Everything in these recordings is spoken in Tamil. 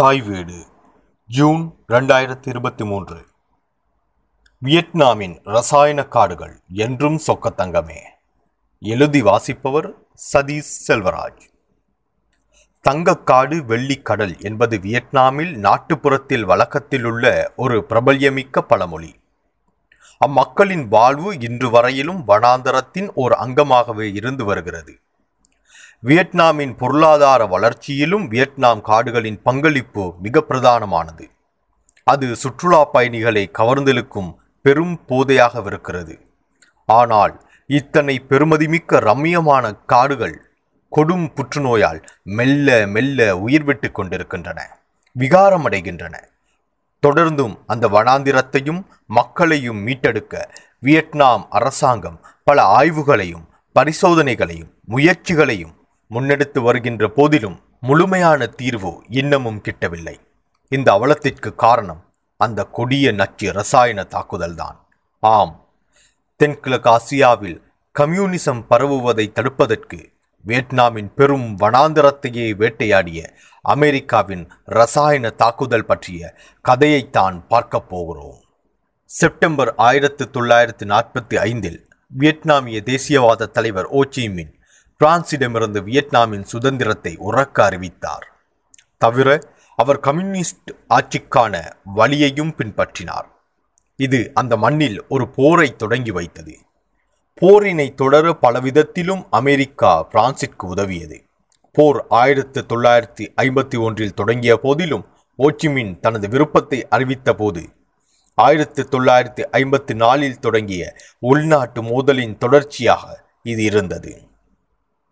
தாய் வீடு ஜூன் ரெண்டாயிரத்தி இருபத்தி மூன்று வியட்நாமின் ரசாயன காடுகள் என்றும் சொக்கத்தங்கமே. எழுதி வாசிப்பவர் சதீஷ் செல்வராஜ். தங்கக்காடு வெள்ளிக்கடல் என்பது வியட்நாமில் நாட்டுப்புறத்தில் வழக்கத்திலுள்ள ஒரு பிரபல்யமிக்க பழமொழி. அம்மக்களின் வாழ்வு இன்று வரையிலும் வனாந்தரத்தின் ஓர் அங்கமாகவே இருந்து வருகிறது. வியட்நாமின் பொருளாதார வளர்ச்சியிலும் வியட்நாம் காடுகளின் பங்களிப்பு மிக பிரதானமானது. அது சுற்றுலா பயணிகளை கவர்ந்தெழுக்கும் பெரும் போதையாகவிருக்கிறது. ஆனால் இத்தனை பெருமதிமிக்க ரம்மியமான காடுகள் கொடும் புற்றுநோயால் மெல்ல மெல்ல உயிர் விட்டு கொண்டிருக்கின்றன விகாரமடைகின்றன. தொடர்ந்தும் அந்த வனாந்திரத்தையும் மக்களையும் மீட்டெடுக்க வியட்நாம் அரசாங்கம் பல ஆய்வுகளையும் பரிசோதனைகளையும் முயற்சிகளையும் முன்னெடுத்து வருகின்ற போதிலும் முழுமையான தீர்வு இன்னமும் கிட்டவில்லை. இந்த அவலத்திற்கு காரணம் அந்த கொடிய நச்சு ரசாயன தாக்குதல்தான். ஆம் தென்கிழக்கு ஆசியாவில் கம்யூனிசம் பரவுவதை தடுப்பதற்கு வியட்நாமின் பெரும் வனாந்தரத்தையே வேட்டையாடிய அமெரிக்காவின் ரசாயன தாக்குதல் பற்றிய கதையைத்தான் பார்க்கப் போகிறோம். செப்டம்பர் ஆயிரத்து தொள்ளாயிரத்து நாற்பத்தி ஐந்தில் வியட்நாமிய தேசியவாத தலைவர் ஓச்சிமின் பிரான்சிடமிருந்து வியட்நாமின் சுதந்திரத்தை உறக்க அறிவித்தார். தவிர அவர் கம்யூனிஸ்ட் ஆட்சிக்கான வழியையும் பின்பற்றினார். இது அந்த மண்ணில் ஒரு போரை தொடங்கி வைத்தது. போரினை தொடர பலவிதத்திலும் அமெரிக்கா பிரான்சிற்கு உதவியது. போர் ஆயிரத்து தொள்ளாயிரத்தி ஐம்பத்தி ஒன்றில் தொடங்கிய போதிலும் ஓச்சிமின் தனது விருப்பத்தை அறிவித்த போது ஆயிரத்து தொள்ளாயிரத்தி ஐம்பத்தி நாலில் தொடங்கிய உள்நாட்டு மோதலின் தொடர்ச்சியாக இது இருந்தது.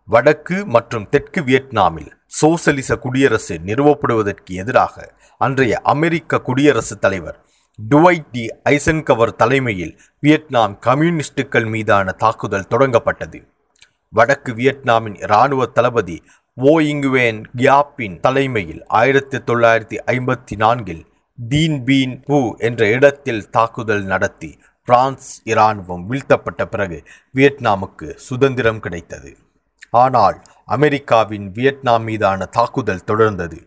வடக்கு மற்றும் தெற்கு வியட்நாமில் சோசலிச குடியரசு நிறுவப்படுவதற்கு எதிராக அன்றைய அமெரிக்க குடியரசுத் தலைவர் டுவைட் டி ஐசன்கவர் தலைமையில் வியட்நாம் கம்யூனிஸ்டுகள் மீதான தாக்குதல் தொடங்கப்பட்டது. வடக்கு வியட்நாமின் இராணுவ தளபதி ஓ இங்குவேன் கியாப்பின் தலைமையில் ஆயிரத்தி தொள்ளாயிரத்தி ஐம்பத்தி நான்கில் தீன் பீன் பூ என்ற இடத்தில் தாக்குதல் நடத்தி பிரான்ஸ் இராணுவம் வீழ்த்தப்பட்ட பிறகு வியட்நாமுக்கு சுதந்திரம் கிடைத்தது. ஆனால் அமெரிக்காவின் வியட்நாம் மீதான தாக்குதல் தொடர்ந்தது.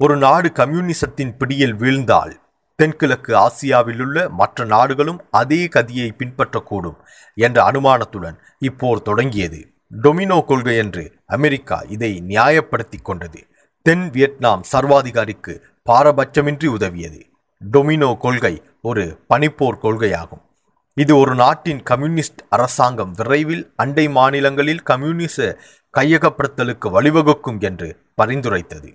ஒரு நாடு கம்யூனிசத்தின் பிடியில் வீழ்ந்தால் தென்கிழக்கு ஆசியாவிலுள்ள மற்ற நாடுகளும் அதே கதியை பின்பற்றக்கூடும் என்ற அனுமானத்துடன் இப்போர் தொடங்கியது. டொமினோ கொள்கை என்று அமெரிக்கா இதை நியாயப்படுத்தி கொண்டது. தென் வியட்நாம் சர்வாதிகாரிக்கு பாரபட்சமின்றி உதவியது. டொமினோ கொள்கை ஒரு பனிப்போர் கொள்கையாகும். இது ஒரு நாட்டின் கம்யூனிஸ்ட் அரசாங்கம் விரைவில் அண்டை மாநிலங்களில் கம்யூனிச கையகப்படுத்தலுக்கு வழிவகுக்கும் என்று பரிந்துரைத்தது.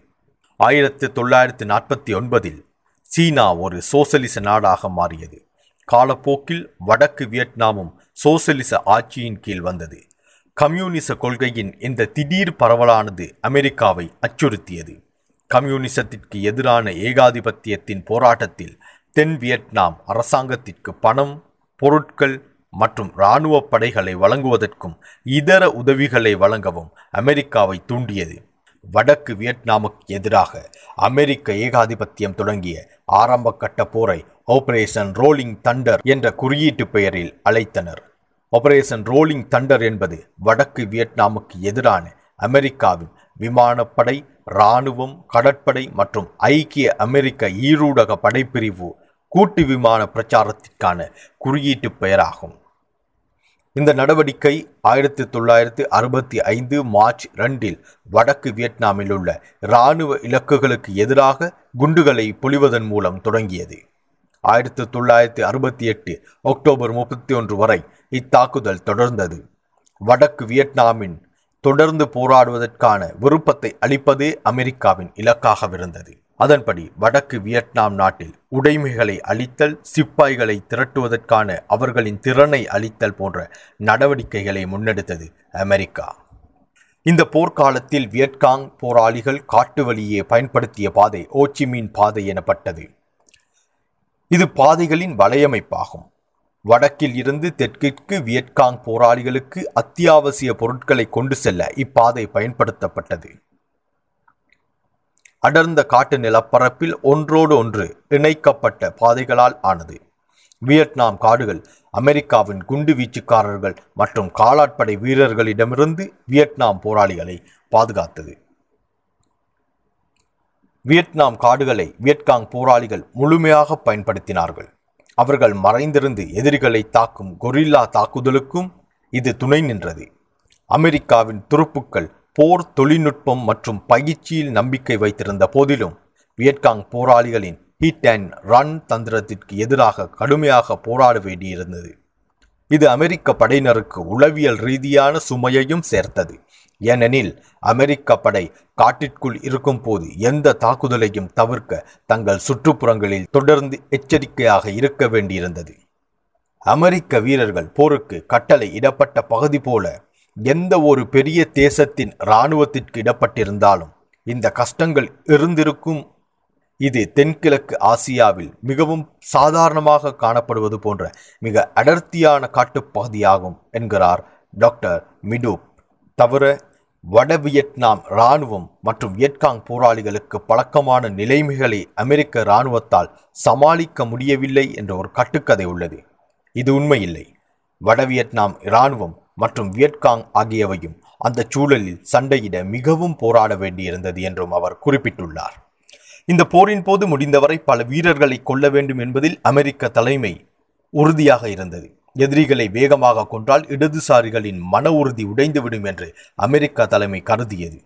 ஆயிரத்தி தொள்ளாயிரத்தி நாற்பத்தி ஒன்பதில் சீனா ஒரு சோசலிச நாடாக மாறியது. காலப்போக்கில் வடக்கு வியட்நாமும் சோசலிச ஆட்சியின் கீழ் வந்தது. கம்யூனிச கொள்கையின் இந்த திடீர் பரவலானது அமெரிக்காவை அச்சுறுத்தியது. கம்யூனிசத்திற்கு எதிரான ஏகாதிபத்தியத்தின் போராட்டத்தில் தென் வியட்நாம் அரசாங்கத்திற்கு பணம் பொருட்கள் மற்றும் இராணுவ படைகளை வழங்குவதற்கும் இதர உதவிகளை வழங்கவும் அமெரிக்காவை தூண்டியது. வடக்கு வியட்நாமுக்கு எதிராக அமெரிக்க ஏகாதிபத்தியம் தொடங்கிய ஆரம்ப கட்ட போரை ஆபரேஷன் ரோலிங் தண்டர் என்ற குறியீட்டு பெயரில் அழைத்தனர். ஆபரேஷன் ரோலிங் தண்டர் என்பது வடக்கு வியட்நாமுக்கு எதிரான அமெரிக்காவின் விமானப்படை இராணுவம் கடற்படை மற்றும் ஐக்கிய அமெரிக்க ஈரூடக படைப்பிரிவு கூட்டு விமான பிரச்சாரத்திற்கான குறியீட்டு பெயராகும். இந்த நடவடிக்கை ஆயிரத்தி தொள்ளாயிரத்தி அறுபத்தி ஐந்து மார்ச் ரெண்டில் வடக்கு வியட்நாமில் உள்ள இராணுவ இலக்குகளுக்கு எதிராக குண்டுகளை பொழிவதன் மூலம் தொடங்கியது. ஆயிரத்தி தொள்ளாயிரத்தி அறுபத்தி எட்டு அக்டோபர் முப்பத்தி ஒன்று வரை இத்தாக்குதல் தொடர்ந்தது. வடக்கு வியட்நாமின் தொடர்ந்து போராடுவதற்கான விருப்பத்தை அளிப்பதே அமெரிக்காவின் இலக்காகவிருந்தது. அதன்படி வடக்கு வியட்நாம் நாட்டில் உடைமைகளை அளித்தல் சிப்பாய்களை திரட்டுவதற்கான அவர்களின் திறனை அளித்தல் போன்ற நடவடிக்கைகளை முன்னெடுத்தது அமெரிக்கா. இந்த போர்க்காலத்தில் வியட்காங் போராளிகள் காட்டு வழியே பயன்படுத்திய பாதை ஓச்சிமீன் பாதை எனப்பட்டது. இது பாதைகளின் வலையமைப்பாகும். வடக்கில் இருந்து தெற்கிற்கு வியட்காங் போராளிகளுக்கு அத்தியாவசிய பொருட்களை கொண்டு செல்ல இப்பாதை பயன்படுத்தப்பட்டது. அடர்ந்த காட்டு நிலப்பரப்பில் ஒன்றோடு ஒன்று இணைக்கப்பட்ட பாதைகளால் ஆனது. வியட்நாம் காடுகள் அமெரிக்காவின் குண்டு வீச்சுக்காரர்கள் மற்றும் காலாட்படை வீரர்களிடமிருந்து வியட்நாம் போராளிகளை பாதுகாத்தது. வியட்நாம் காடுகளை வியட்காங் போராளிகள் முழுமையாக பயன்படுத்தினார்கள். அவர்கள் மறைந்திருந்து எதிரிகளை தாக்கும் கொரில்லா தாக்குதலுக்கும் இது துணை நின்றது. அமெரிக்காவின் துருப்புக்கள் போர் தொழில்நுட்பம் மற்றும் பயிற்சியில் நம்பிக்கை வைத்திருந்த போதிலும் வியட்காங் போராளிகளின் ஹிட் அண்ட் ரன் தந்திரத்திற்கு எதிராக கடுமையாக போராட வேண்டியிருந்தது. இது அமெரிக்க படையினருக்கு உளவியல் ரீதியான சுமையையும் சேர்த்தது. ஏனெனில் அமெரிக்க படை காட்டிற்குள் இருக்கும்போது எந்த தாக்குதலையும் தவிர்க்க தங்கள் சுற்றுப்புறங்களில் தொடர்ந்து எச்சரிக்கையாக இருக்க வேண்டியிருந்தது. அமெரிக்க வீரர்கள் போருக்கு கட்டளை இடப்பட்ட பகுதி போல எந்த ஒரு பெரிய தேசத்தின் இராணுவத்திற்கு இடப்பட்டிருந்தாலும் இந்த கஷ்டங்கள் இருந்திருக்கும். இது தென்கிழக்கு ஆசியாவில் மிகவும் சாதாரணமாக காணப்படுவது போன்ற மிக அடர்த்தியான காட்டுப்பகுதியாகும் என்கிறார் டாக்டர் மிடூப். தவிர வட வியட்நாம் இராணுவம் மற்றும் வியட்காங் போராளிகளுக்கு பழக்கமான நிலைமைகளை அமெரிக்க இராணுவத்தால் சமாளிக்க முடியவில்லை என்ற ஒரு கட்டுக்கதை உள்ளது. இது உண்மையில்லை. வட வியட்நாம் இராணுவம் மற்றும் வியட்காங் ஆகியவையும் அந்த சூழலில் சண்டையிட மிகவும் போராட வேண்டியிருந்தது என்றும் அவர் குறிப்பிட்டுள்ளார். இந்த போரின் போது முடிந்தவரை பல வீரர்களை கொல்ல வேண்டும் என்பதில் அமெரிக்க தலைமை உறுதியாக இருந்தது. எதிரிகளை வேகமாக கொன்றால் இடதுசாரிகளின் மன உறுதி உடைந்துவிடும் என்று அமெரிக்க தலைமை கருதியது.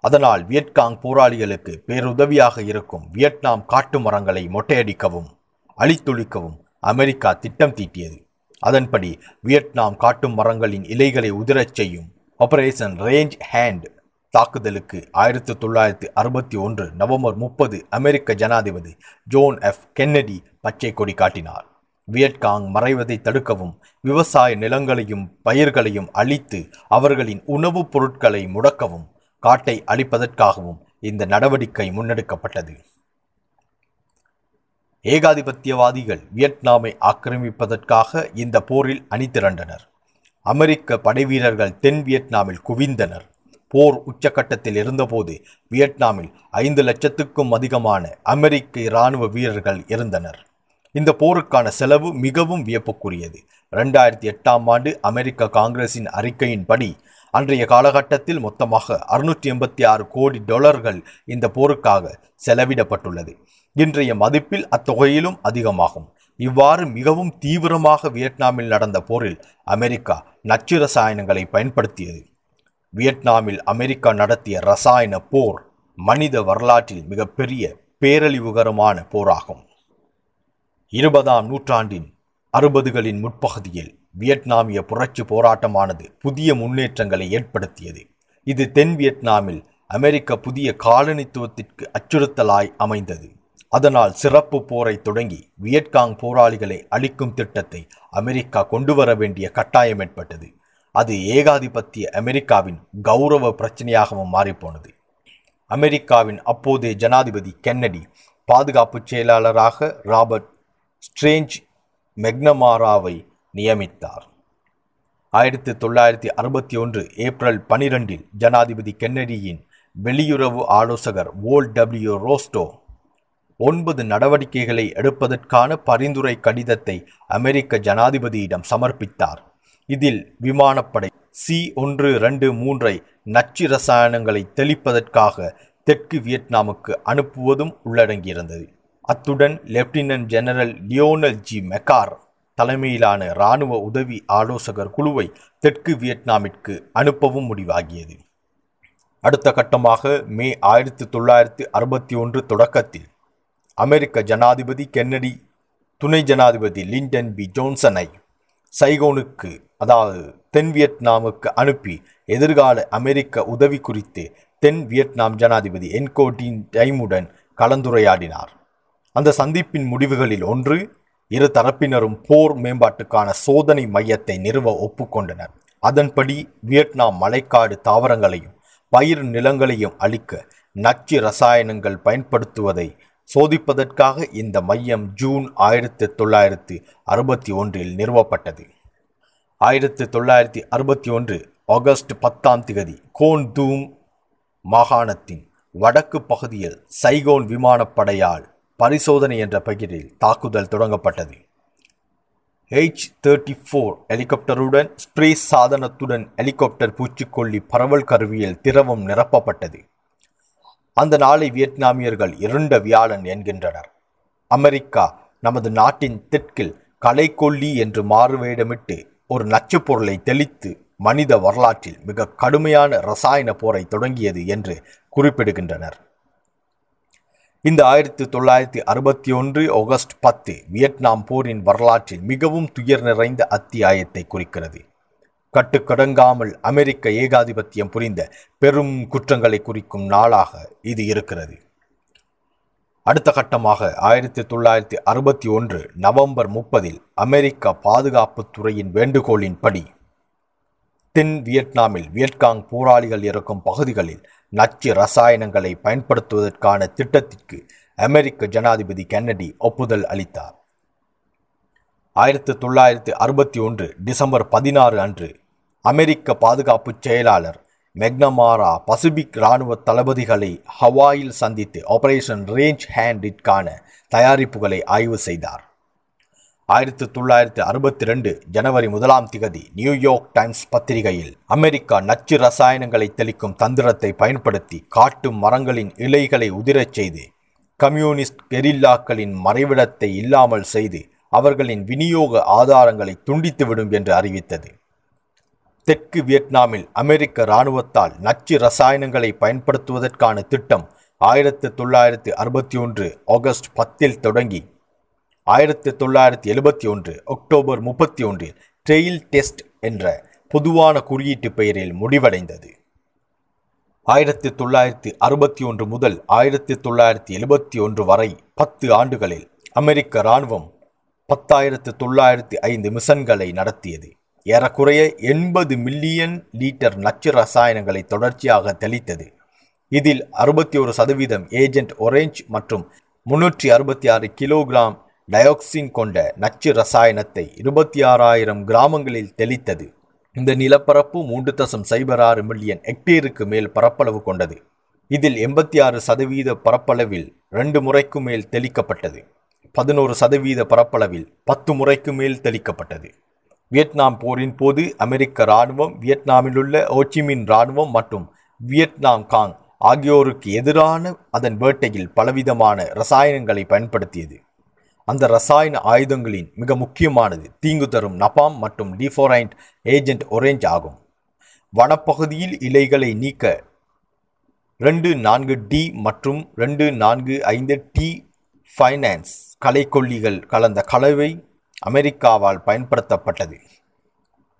அதனால் வியட்காங் போராளிகளுக்கு பேருதவியாக இருக்கும் வியட்நாம் காட்டு மரங்களை மொட்டையடிக்கவும் அழித்தொழிக்கவும் அமெரிக்கா திட்டம் தீட்டியது. அதன்படி வியட்நாம் காட்டு மரங்களின் இலைகளை உதிரச் செய்யும் ஆபரேஷன் ரேஞ்ச் ஹேண்ட் தாக்குதலுக்கு ஆயிரத்தி தொள்ளாயிரத்தி அறுபத்தி ஒன்று நவம்பர் முப்பது அமெரிக்க ஜனாதிபதி ஜோன் எஃப் கென்னடி பச்சை கொடி காட்டினார். வியட்காங் மறைவதை தடுக்கவும் விவசாய நிலங்களையும் பயிர்களையும் அழித்து அவர்களின் உணவுப் பொருட்களை முடக்கவும் காட்டை அழிப்பதற்காகவும் இந்த நடவடிக்கை முன்னெடுக்கப்பட்டது. ஏகாதிபத்தியவாதிகள் வியட்நாமை ஆக்கிரமிப்பதற்காக இந்த போரில் அணிதிரண்டனர். அமெரிக்க படைவீரர்கள் தென் வியட்நாமில் குவிந்தனர். போர் உச்சக்கட்டத்தில் இருந்தபோது வியட்நாமில் ஐந்து லட்சத்துக்கும் அதிகமான அமெரிக்க இராணுவ வீரர்கள் இருந்தனர். இந்த போருக்கான செலவு மிகவும் வியப்புக்குரியது. ரெண்டாயிரத்தி எட்டாம் ஆண்டு அமெரிக்க காங்கிரஸின் அறிக்கையின்படி அன்றைய காலகட்டத்தில் மொத்தமாக அறுநூற்றி எண்பத்தி ஆறு கோடி டாலர்கள் இந்த போருக்காக செலவிடப்பட்டுள்ளது. இன்றைய மதிப்பில் அத்தொகையிலும் அதிகமாகும். இவ்வாறு மிகவும் தீவிரமாக வியட்நாமில் நடந்த போரில் அமெரிக்கா நச்சு ரசாயனங்களை பயன்படுத்தியது. வியட்நாமில் அமெரிக்கா நடத்திய ரசாயன போர் மனித வரலாற்றில் மிகப்பெரிய பேரழிவுகரமான போராகும். இருபதாம் நூற்றாண்டின் அறுபதுகளின் முற்பகுதியில் வியட்நாமிய புரட்சி போராட்டமானது புதிய முன்னேற்றங்களை ஏற்படுத்தியது. இது தென் வியட்நாமில் அமெரிக்க புதிய காலனித்துவத்திற்கு அச்சுறுத்தலாய் அமைந்தது. அதனால் சிறப்பு போரை தொடங்கி வியட்காங் போராளிகளை அழிக்கும் திட்டத்தை அமெரிக்கா கொண்டு வர வேண்டிய கட்டாயம் ஏற்பட்டது. அது ஏகாதிபத்திய அமெரிக்காவின் கௌரவ பிரச்சனையாகவும் மாறிப்போனது. அமெரிக்காவின் அப்போதைய ஜனாதிபதி கென்னடி பாதுகாப்பு செயலாளராக ராபர்ட் ஸ்ட்ரேஞ்ச் மெக்னமாராவை நியமித்தார். ஆயிரத்தி தொள்ளாயிரத்தி அறுபத்தி ஒன்று ஏப்ரல் பனிரெண்டில் ஜனாதிபதி கென்னடியின் வெளியுறவு ஆலோசகர் வோல் டபிள்யூ ரோஸ்டோ ஒன்பது நடவடிக்கைகளை எடுப்பதற்கான பரிந்துரை கடிதத்தை அமெரிக்க ஜனாதிபதியிடம் சமர்ப்பித்தார். இதில் விமானப்படை சி ஒன்று ரெண்டு மூன்றை நச்சு ரசாயனங்களை தெளிப்பதற்காக தெற்கு வியட்நாமுக்கு அனுப்புவதும் உள்ளடங்கியிருந்தது. அத்துடன் lieutenant general Lionel G. McGarr தலைமையிலான இராணுவ உதவி ஆலோசகர் குழுவை தெற்கு வியட்நாமிற்கு அனுப்பவும் முடிவாகியது. அடுத்த கட்டமாக மே ஆயிரத்தி தொள்ளாயிரத்தி அறுபத்தி ஒன்று தொடக்கத்தில் அமெரிக்க ஜனாதிபதி கென்னடி துணை ஜனாதிபதி லிண்டன் பி. ஜோன்சனை சைகோனுக்கு அதாவது தென் வியட்நாமுக்கு அனுப்பி எதிர்கால அமெரிக்க உதவி குறித்து தென் வியட்நாம் ஜனாதிபதி என்கோட்டின் டைமுடன் கலந்துரையாடினார். அந்த சந்திப்பின் முடிவுகளில் ஒன்று இரு தரப்பினரும் போர் மேம்பாட்டுக்கான சோதனை மையத்தை நிறுவ ஒப்புக்கொண்டனர். அதன்படி வியட்நாம் மலைக்காடு தாவரங்களையும் பயிர் நிலங்களையும் அழிக்க நச்சு ரசாயனங்கள் பயன்படுத்துவதை சோதிப்பதற்காக இந்த மையம் ஜூன் ஆயிரத்தி தொள்ளாயிரத்தி அறுபத்தி ஒன்றில் நிறுவப்பட்டது. ஆயிரத்தி தொள்ளாயிரத்தி அறுபத்தி ஒன்று ஆகஸ்ட் பத்தாம் திகதி கோன் தூம் மாகாணத்தின் வடக்கு பகுதியில் சைகோன் விமானப்படையால் பரிசோதனை என்ற பெயரில் தாக்குதல் தொடங்கப்பட்டது. ஹெச் தேர்ட்டி ஃபோர் ஹெலிகாப்டருடன் ஸ்ப்ரே சாதனத்துடன் ஹெலிகாப்டர் பூச்சிக்கொல்லி பரவல் கருவியில் திரவம் நிரப்பப்பட்டது. அந்த நாளை வியட்நாமியர்கள் இருண்ட வியாழன் என்கின்றனர். அமெரிக்கா நமது நாட்டின் தெற்கில் களைக்கொல்லி என்று மாறுவேடமிட்டு ஒரு நச்சு பொருளை தெளித்து மனித வரலாற்றில் மிக கடுமையான ரசாயன போரை தொடங்கியது என்று குறிப்பிடுகின்றனர். இந்த ஆயிரத்தி தொள்ளாயிரத்தி அறுபத்தி ஒன்று ஆகஸ்ட் பத்து வியட்நாம் போரின் வரலாற்றில் மிகவும் துயர் நிறைந்த அத்தியாயத்தை குறிக்கிறது. கட்டுக்கடங்காமல் அமெரிக்க ஏகாதிபத்தியம் புரிந்த பெரும் குற்றங்களை குறிக்கும் நாளாக இது இருக்கிறது. அடுத்த கட்டமாக ஆயிரத்தி தொள்ளாயிரத்தி அறுபத்தி ஒன்று நவம்பர் முப்பதில் அமெரிக்க பாதுகாப்புத்துறையின் வேண்டுகோளின்படி தென் வியட்நாமில் வியட்காங் போராளிகள் இருக்கும் பகுதிகளில் நச்சு ரசாயனங்களை பயன்படுத்துவதற்கான திட்டத்திற்கு அமெரிக்க ஜனாதிபதி கென்னடி ஒப்புதல் அளித்தார். ஆயிரத்தி தொள்ளாயிரத்தி அறுபத்தி ஒன்று டிசம்பர் பதினாறு அன்று அமெரிக்க பாதுகாப்பு செயலாளர் மெக்னமாரா பசிபிக் இராணுவ தளபதிகளை ஹவாயில் சந்தித்து ஆபரேஷன் ரேஞ்ச் ஹேண்டிற்கான தயாரிப்புகளை ஆய்வு செய்தார். ஆயிரத்தி தொள்ளாயிரத்தி அறுபத்தி ரெண்டு ஜனவரி முதலாம் திகதி நியூயார்க் டைம்ஸ் பத்திரிகையில் அமெரிக்கா நச்சு ரசாயனங்களை தெளிக்கும் தந்திரத்தை பயன்படுத்தி காட்டு மரங்களின் இலைகளை உதிரச் செய்து கம்யூனிஸ்ட் கெரில்லாக்களின் மறைவிடத்தை இல்லாமல் செய்து அவர்களின் விநியோக ஆதாரங்களை துண்டித்துவிடும் என்று அறிவித்தது. தெற்கு வியட்நாமில் அமெரிக்க இராணுவத்தால் நச்சு ரசாயனங்களை பயன்படுத்துவதற்கான திட்டம் ஆயிரத்தி தொள்ளாயிரத்தி அறுபத்தி ஒன்று ஆகஸ்ட் பத்தில் தொடங்கி ஆயிரத்தி தொள்ளாயிரத்தி எழுபத்தி ஒன்று அக்டோபர் முப்பத்தி ஒன்றில் ட்ரெயில் டெஸ்ட் என்ற பொதுவான குறியீட்டு பெயரில் முடிவடைந்தது. ஆயிரத்தி தொள்ளாயிரத்தி அறுபத்தி ஒன்று முதல் ஆயிரத்தி தொள்ளாயிரத்தி எழுபத்தி ஒன்று வரை பத்து ஆண்டுகளில் அமெரிக்க இராணுவம் பத்தாயிரத்து தொள்ளாயிரத்தி ஐந்து மிஷன்களை நடத்தியது. ஏறக்குறைய எண்பது மில்லியன் லீட்டர் நச்சு ரசாயனங்களை தொடர்ச்சியாக தெளித்தது. இதில் அறுபத்தி ஒரு சதவீதம் ஏஜென்ட் ஒரேஞ்ச் மற்றும் முன்னூற்றி அறுபத்தி ஆறு கிலோகிராம் டயோக்சின் கொண்ட நச்சு ரசாயனத்தை இருபத்தி ஆறாயிரம் கிராமங்களில் தெளித்தது. இந்த நிலப்பரப்பு மூன்று தசம் சைபர் ஆறு மில்லியன் ஹெக்டேருக்கு மேல் பரப்பளவு கொண்டது. இதில் எண்பத்தி ஆறு சதவீத பரப்பளவில் ரெண்டு முறைக்கு மேல் தெளிக்கப்பட்டது. பதினோரு சதவீத பரப்பளவில் பத்து முறைக்கு மேல் தெளிக்கப்பட்டது. வியட்நாம் போரின் போது அமெரிக்க இராணுவம் வியட்நாமிலுள்ள ஓச்சிமின் இராணுவம் மற்றும் வியட்நாம் காங் ஆகியோருக்கு எதிரான அதன் வேட்டையில் பலவிதமான ரசாயனங்களை பயன்படுத்தியது. அந்த ரசாயன ஆயுதங்களின் மிக முக்கியமானது தீங்கு தரும் நபாம் மற்றும் டிஃபோரைண்ட் ஏஜென்ட் ஒரேஞ்ச் ஆகும். வனப்பகுதியில் இலைகளை நீக்க ரெண்டு நான்கு டி மற்றும் ரெண்டு நான்கு ஐந்து டி ஃபைனான்ஸ் கலைக்கொல்லிகள் கலந்த கலவை அமெரிக்காவால் பயன்படுத்தப்பட்டது.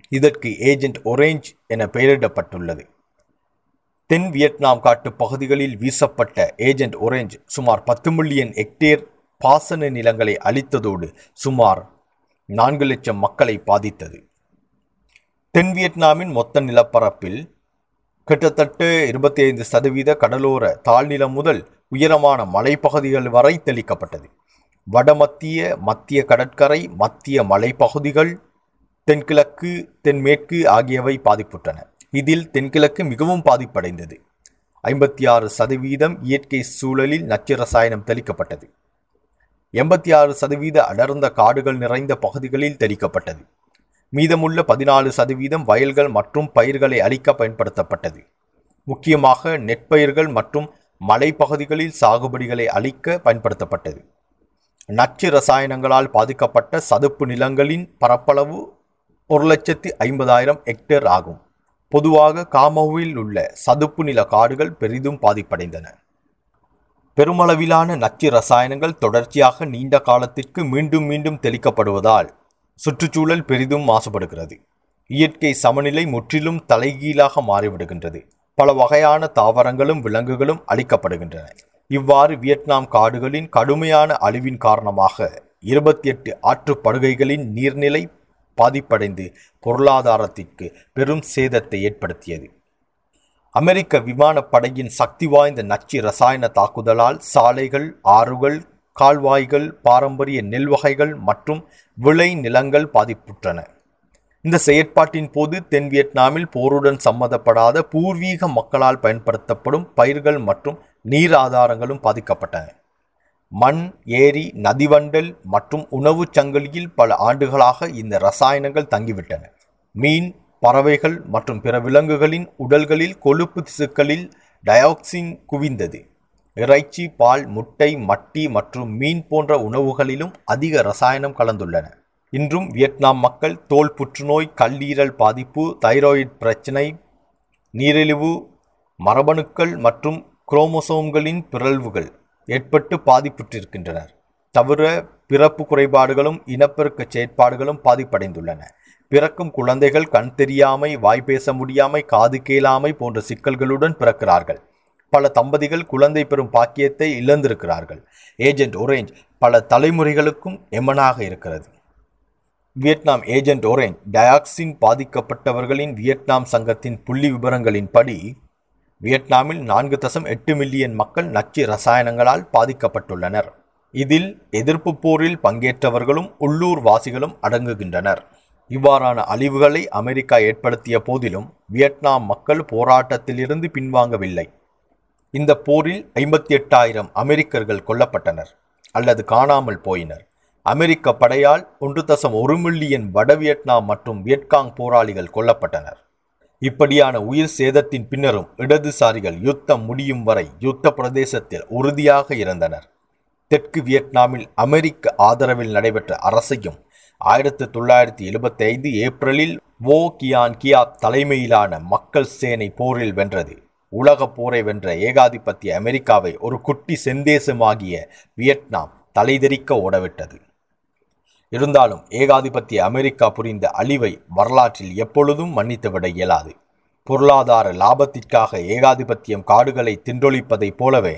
இதற்கு ஏஜென்ட் ஒரேஞ்ச் என பெயரிடப்பட்டுள்ளது. தென் வியட்நாம் காட்டு பகுதிகளில் வீசப்பட்ட ஏஜென்ட் ஒரேஞ்ச் சுமார் பத்து மில்லியன் ஹெக்டேர் பாசன நிலங்களை அழித்ததோடு சுமார் நான்கு லட்சம் மக்களை பாதித்தது. தென் வியட்நாமின் மொத்த நிலப்பரப்பில் கிட்டத்தட்ட இருபத்தி ஐந்து சதவீத கடலோர தாழ்நிலம் முதல் உயரமான மலைப்பகுதிகள் வரை தெளிக்கப்பட்டது. வடமத்திய மத்திய கடற்கரை மத்திய மலைப்பகுதிகள் தென்கிழக்கு தென்மேற்கு ஆகியவை பாதிப்புற்றன. இதில் தென்கிழக்கு மிகவும் பாதிப்படைந்தது. ஐம்பத்தி ஆறு சதவீதம் இயற்கை சூழலில் நச்சு ரசாயனம் தெளிக்கப்பட்டது. எண்பத்தி ஆறு சதவீத அடர்ந்த காடுகள் நிறைந்த பகுதிகளில் தெளிக்கப்பட்டது. மீதமுள்ள பதினாலு சதவீதம் வயல்கள் மற்றும் பயிர்களை அழிக்க பயன்படுத்தப்பட்டது. முக்கியமாக நெற்பயிர்கள் மற்றும் மலைப்பகுதிகளில் சாகுபடிகளை அழிக்க பயன்படுத்தப்பட்டது. நச்சு ரசாயனங்களால் பாதிக்கப்பட்ட சதுப்பு நிலங்களின் பரப்பளவு ஒரு லட்சத்தி ஐம்பதாயிரம் ஹெக்டேர் ஆகும். பொதுவாக காமோவில் உள்ள சதுப்பு நில காடுகள் பெரிதும் பாதிப்படைந்தன. பெருமளவிலான நச்சு ரசாயனங்கள் தொடர்ச்சியாக நீண்ட காலத்திற்கு மீண்டும் மீண்டும் தெளிக்கப்படுவதால் சுற்றுச்சூழல் பெரிதும் மாசுபடுகிறது. இயற்கை சமநிலை முற்றிலும் தலைகீழாக மாறிவிடுகின்றது. பல வகையான தாவரங்களும் விலங்குகளும் அழிக்கப்படுகின்றன. இவ்வாறு வியட்நாம் காடுகளின் கடுமையான அழிவின் காரணமாக இருபத்தி எட்டு ஆற்றுப்படுகைகளின் நீர்நிலை பாதிப்படைந்து பொருளாதாரத்திற்கு பெரும் சேதத்தை ஏற்படுத்தியது. அமெரிக்க விமானப்படையின் சக்தி வாய்ந்த நச்சு ரசாயன தாக்குதலால் சாலைகள் ஆறுகள் கால்வாய்கள் பாரம்பரிய நெல் வகைகள் மற்றும் விளை நிலங்கள் பாதிப்புற்றன. இந்த செயற்பாட்டின் போது தென் வியட்நாமில் போருடன் சம்மந்தப்படாத பூர்வீக மக்களால் பயன்படுத்தப்படும் பயிர்கள் மற்றும் நீர் ஆதாரங்களும் பாதிக்கப்பட்டன. மண் ஏரி நதிவண்டல் மற்றும் உணவுச் சங்கிலியில் பல ஆண்டுகளாக இந்த ரசாயனங்கள் தங்கிவிட்டன. மீன் பறவைகள் மற்றும் பிற விலங்குகளின் உடல்களில் கொழுப்பு திசுக்களில் டயாக்சின் குவிந்தது. இறைச்சி பால் முட்டை மட்டி மற்றும் மீன் போன்ற உணவுகளிலும் அதிக ரசாயனம் கலந்துள்ளன. இன்றும் வியட்நாம் மக்கள் தோல் புற்றுநோய் கல்லீரல் பாதிப்பு தைராய்டு பிரச்சினை நீரிழிவு மரபணுக்கள் மற்றும் குரோமோசோம்களின் பிறழ்வுகள் ஏற்பட்டு பாதிப்புற்றிருக்கின்றனர். தவிர பிறப்பு குறைபாடுகளும் இனப்பெருக்க செயற்பாடுகளும் பாதிப்படைந்துள்ளன. பிறக்கும் குழந்தைகள் கண் தெரியாமை வாய் பேச முடியாமை காது கேளாமை போன்ற சிக்கல்களுடன் பிறக்கிறார்கள். பல தம்பதிகள் குழந்தை பெறும் பாக்கியத்தை இழந்திருக்கிறார்கள். ஏஜென்ட் ஒரேஞ்ச் பல தலைமுறைகளுக்கும் எமனாக இருக்கிறது. வியட்நாம் ஏஜென்ட் ஒரேன் டயாக்சின் பாதிக்கப்பட்டவர்களின் வியட்நாம் சங்கத்தின் புள்ளி விவரங்களின்படி வியட்நாமில் நான்கு தசம் எட்டு மில்லியன் மக்கள் நச்சு ரசாயனங்களால் பாதிக்கப்பட்டுள்ளனர். இதில் எதிர்ப்பு போரில் பங்கேற்றவர்களும் உள்ளூர் வாசிகளும் அடங்குகின்றனர். இவ்வாறான அழிவுகளை அமெரிக்கா ஏற்படுத்திய போதிலும் வியட்நாம் மக்கள் போராட்டத்திலிருந்து பின்வாங்கவில்லை. இந்த போரில் ஐம்பத்தி எட்டாயிரம் அமெரிக்கர்கள் கொல்லப்பட்டனர் அல்லது காணாமல் போயினர். அமெரிக்க படையால் ஒன்று தசம் ஒரு மில்லியன் வட வியட்நாம் மற்றும் வியட்காங் போராளிகள் கொல்லப்பட்டனர். இப்படியான உயிர் சேதத்தின் பின்னரும் இடதுசாரிகள் யுத்தம் முடியும் வரை யுத்த பிரதேசத்தில் உறுதியாக இருந்தனர். தெற்கு வியட்நாமில் அமெரிக்க ஆதரவில் நடைபெற்ற அரசையும் ஆயிரத்தி தொள்ளாயிரத்தி எழுபத்தி ஐந்து ஏப்ரலில் வோ கியான் கியா தலைமையிலான மக்கள் சேனை போரில் வென்றது. உலக போரை வென்ற ஏகாதிபத்திய அமெரிக்காவை ஒரு குட்டி செந்தேசமாகிய வியட்நாம் தலைதெறிக்க ஓடவிட்டது. இருந்தாலும் ஏகாதிபத்திய அமெரிக்கா புரிந்த அழிவை வரலாற்றில் எப்பொழுதும் மன்னித்துவிட இயலாது. பொருளாதார லாபத்திற்காக ஏகாதிபத்தியம் காடுகளை தின்றொழிப்பதைப் போலவே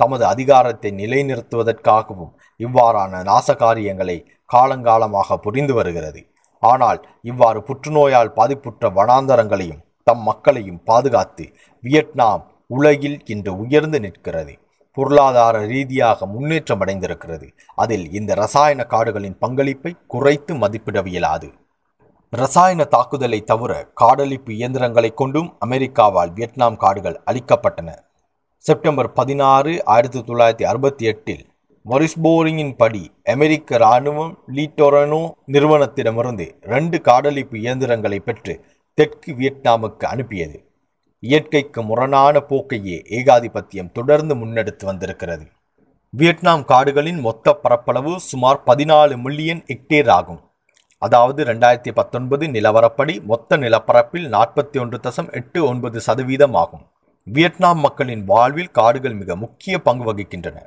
தமது அதிகாரத்தை நிலைநிறுத்துவதற்காகவும் இவ்வாறான நாசகாரியங்களை காலங்காலமாக புரிந்து வருகிறது. ஆனால் இவ்வாறு புற்றுநோயால் பாதிப்புற்ற வனாந்தரங்களையும் தம் மக்களையும் பாதுகாத்து வியட்நாம் உலகில் இன்று உயர்ந்து நிற்கிறது. பொருளாதார ரீதியாக முன்னேற்றம் அடைந்திருக்கிறது. அதில் இந்த ரசாயன காடுகளின் பங்களிப்பை குறைத்து மதிப்பிட இயலாது ரசாயன தாக்குதலை தவிர காடழிப்பு இயந்திரங்களை கொண்டும் அமெரிக்காவால் வியட்நாம் காடுகள் அழிக்கப்பட்டன. செப்டம்பர் பதினாறு ஆயிரத்தி தொள்ளாயிரத்தி அறுபத்தி எட்டில் மொரிஸ்போரிங்கின் படி அமெரிக்க இராணுவம் லீட்டோரனோ நிறுவனத்திடமிருந்து ரெண்டு காடழிப்பு இயந்திரங்களை பெற்று தெற்கு வியட்நாமுக்கு அனுப்பியது. இயற்கைக்கு முரணான போக்கையே ஏகாதிபத்தியம் தொடர்ந்து முன்னெடுத்து வந்திருக்கிறது. வியட்நாம் காடுகளின் மொத்த பரப்பளவு சுமார் பதினாலு மில்லியன் ஹெக்டேர் ஆகும். அதாவது ரெண்டாயிரத்தி பத்தொன்பது நிலவரப்படி மொத்த நிலப்பரப்பில் நாற்பத்தி ஒன்று தசம் எட்டு ஒன்பது சதவீதம் ஆகும். வியட்நாம் மக்களின் வாழ்வில் காடுகள் மிக முக்கிய பங்கு வகிக்கின்றன.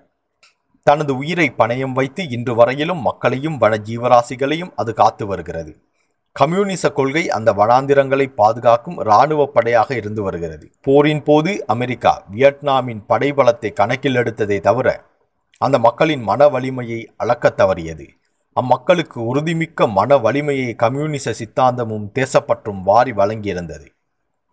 தனது உயிரை பணயம் வைத்து இன்று வரையிலும் மக்களையும் வன ஜீவராசிகளையும் அது காத்து வருகிறது. கம்யூனிச கொள்கை அந்த வனாந்திரங்களை பாதுகாக்கும் இராணுவ படையாக இருந்து வருகிறது. போரின் போது அமெரிக்கா வியட்நாமின் படைபலத்தை கணக்கில் எடுத்ததே தவிர அந்த மக்களின் மன வலிமையை அளக்கத் தவறியது. அம்மக்களுக்கு உறுதிமிக்க மன வலிமையை கம்யூனிச சித்தாந்தமும் தேசப்பற்றும் வாரி வழங்கியிருந்தது.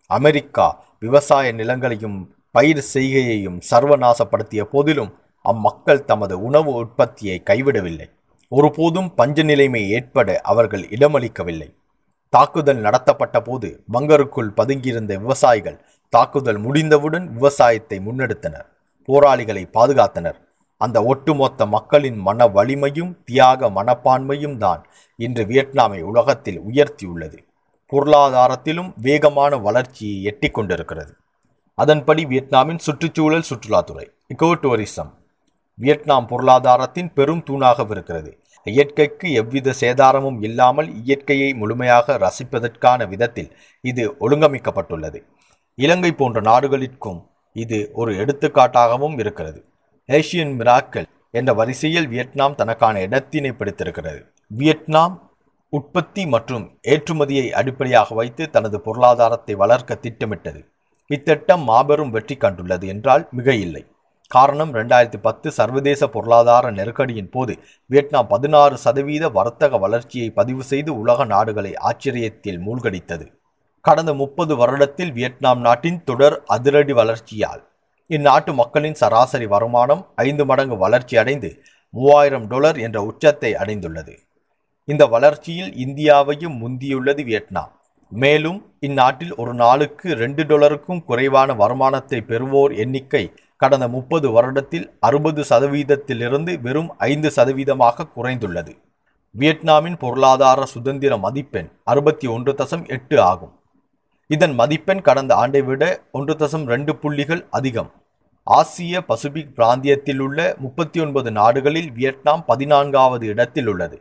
அமெரிக்கா விவசாய நிலங்களையும் பயிர் செய்கையையும் சர்வநாசப்படுத்திய போதிலும் அம்மக்கள் தமது உணவு உற்பத்தியை கைவிடவில்லை. ஒருபோதும் பஞ்ச நிலைமை ஏற்பட அவர்கள் இடமளிக்கவில்லை. தாக்குதல் நடத்தப்பட்ட போது பங்கருக்குள் பதுங்கியிருந்த விவசாயிகள் தாக்குதல் முடிந்தவுடன் விவசாயத்தை முன்னெடுத்தனர். போராளிகளை பாதுகாத்தனர். அந்த ஒட்டுமொத்த மக்களின் மன வலிமையும் தியாக மனப்பான்மையும் தான் இன்று வியட்நாமை உலகத்தில் உயர்த்தியுள்ளது. பொருளாதாரத்திலும் வேகமான வளர்ச்சியை எட்டிக் கொண்டிருக்கிறது. அதன்படி வியட்நாமின் சுற்றுச்சூழல் சுற்றுலாத்துறை இக்கோ டூரிசம் வியட்நாம் பொருளாதாரத்தின் பெரும் தூணாகவிருக்கிறது. இயற்கைக்கு எவ்வித சேதாரமும் இல்லாமல் இயற்கையை முழுமையாக ரசிப்பதற்கான விதத்தில் இது ஒழுங்கமைக்கப்பட்டுள்ளது. இலங்கை போன்ற நாடுகளிற்கும் இது ஒரு எடுத்துக்காட்டாகவும் இருக்கிறது. ஏசியன் மிராக்கள் என்ற வரிசையில் வியட்நாம் தனக்கான இடத்தினை பிடித்திருக்கிறது. வியட்நாம் உற்பத்தி மற்றும் ஏற்றுமதியை அடிப்படையாக வைத்து தனது பொருளாதாரத்தை வளர்க்க திட்டமிட்டது. இத்திட்டம் மாபெரும் வெற்றி கண்டுள்ளது என்றால் மிக இல்லை காரணம் ரெண்டாயிரத்தி பத்து சர்வதேச பொருளாதார நெருக்கடியின் போது வியட்நாம் பதினாறு சதவீத வர்த்தக வளர்ச்சியை பதிவு செய்து உலக நாடுகளை ஆச்சரியத்தில் மூழ்கடித்தது. கடந்த முப்பது வருடத்தில் வியட்நாம் நாட்டின் தொடர் அதிரடி வளர்ச்சியால் இந்நாட்டு மக்களின் சராசரி வருமானம் ஐந்து மடங்கு வளர்ச்சி அடைந்து மூவாயிரம் டாலர் என்ற உச்சத்தை அடைந்துள்ளது. இந்த வளர்ச்சியில் இந்தியாவையும் முந்தியுள்ளது வியட்நாம். மேலும் இந்நாட்டில் ஒரு நாளுக்கு ரெண்டு டாலருக்கும் குறைவான வருமானத்தை பெறுவோர் எண்ணிக்கை கடந்த முப்பது வருடத்தில் அறுபது சதவீதத்திலிருந்து வெறும் ஐந்து சதவீதமாக குறைந்துள்ளது. வியட்நாமின் பொருளாதார சுதந்திர மதிப்பெண் அறுபத்தி ஒன்று தசம் எட்டு ஆகும். இதன் மதிப்பெண் கடந்த ஆண்டை விட ஒன்று தசம் ரெண்டு புள்ளிகள் அதிகம். ஆசிய பசிபிக் பிராந்தியத்தில் உள்ள முப்பத்தி ஒன்பது நாடுகளில் வியட்நாம் பதினான்காவது இடத்தில் உள்ளது.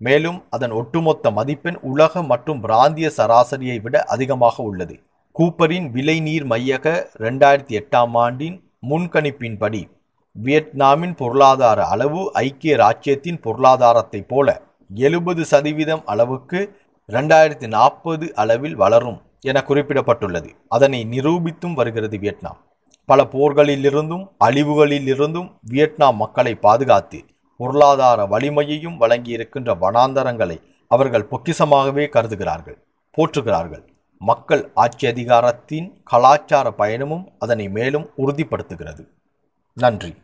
மேலும் அதன் ஒட்டுமொத்த மதிப்பெண் உலக மற்றும் பிராந்திய சராசரியை விட அதிகமாக உள்ளது. கூப்பரின் விலைநீர் மையக ரெண்டாயிரத்தி எட்டாம் ஆண்டின் முன்கணிப்பின்படி வியட்நாமின் பொருளாதார அளவு ஐக்கிய ராச்சியத்தின் பொருளாதாரத்தைப் போல எழுபது சதவீதம் அளவுக்கு ரெண்டாயிரத்தி நாற்பது அளவில் வளரும் என குறிப்பிடப்பட்டுள்ளது. அதனை நிரூபித்தும் வருகிறது வியட்நாம். பல போர்களிலிருந்தும் அழிவுகளிலிருந்தும் வியட்நாம் மக்களை பாதுகாத்து பொருளாதார வலிமையையும் வழங்கியிருக்கின்ற வனாந்தரங்களை அவர்கள் பொக்கிசமாகவே கருதுகிறார்கள் போற்றுகிறார்கள். மக்கள் ஆட்சி அதிகாரத்தின் கலாச்சார பயணமும் அதனை மேலும் உறுதிப்படுத்துகிறது. நன்றி.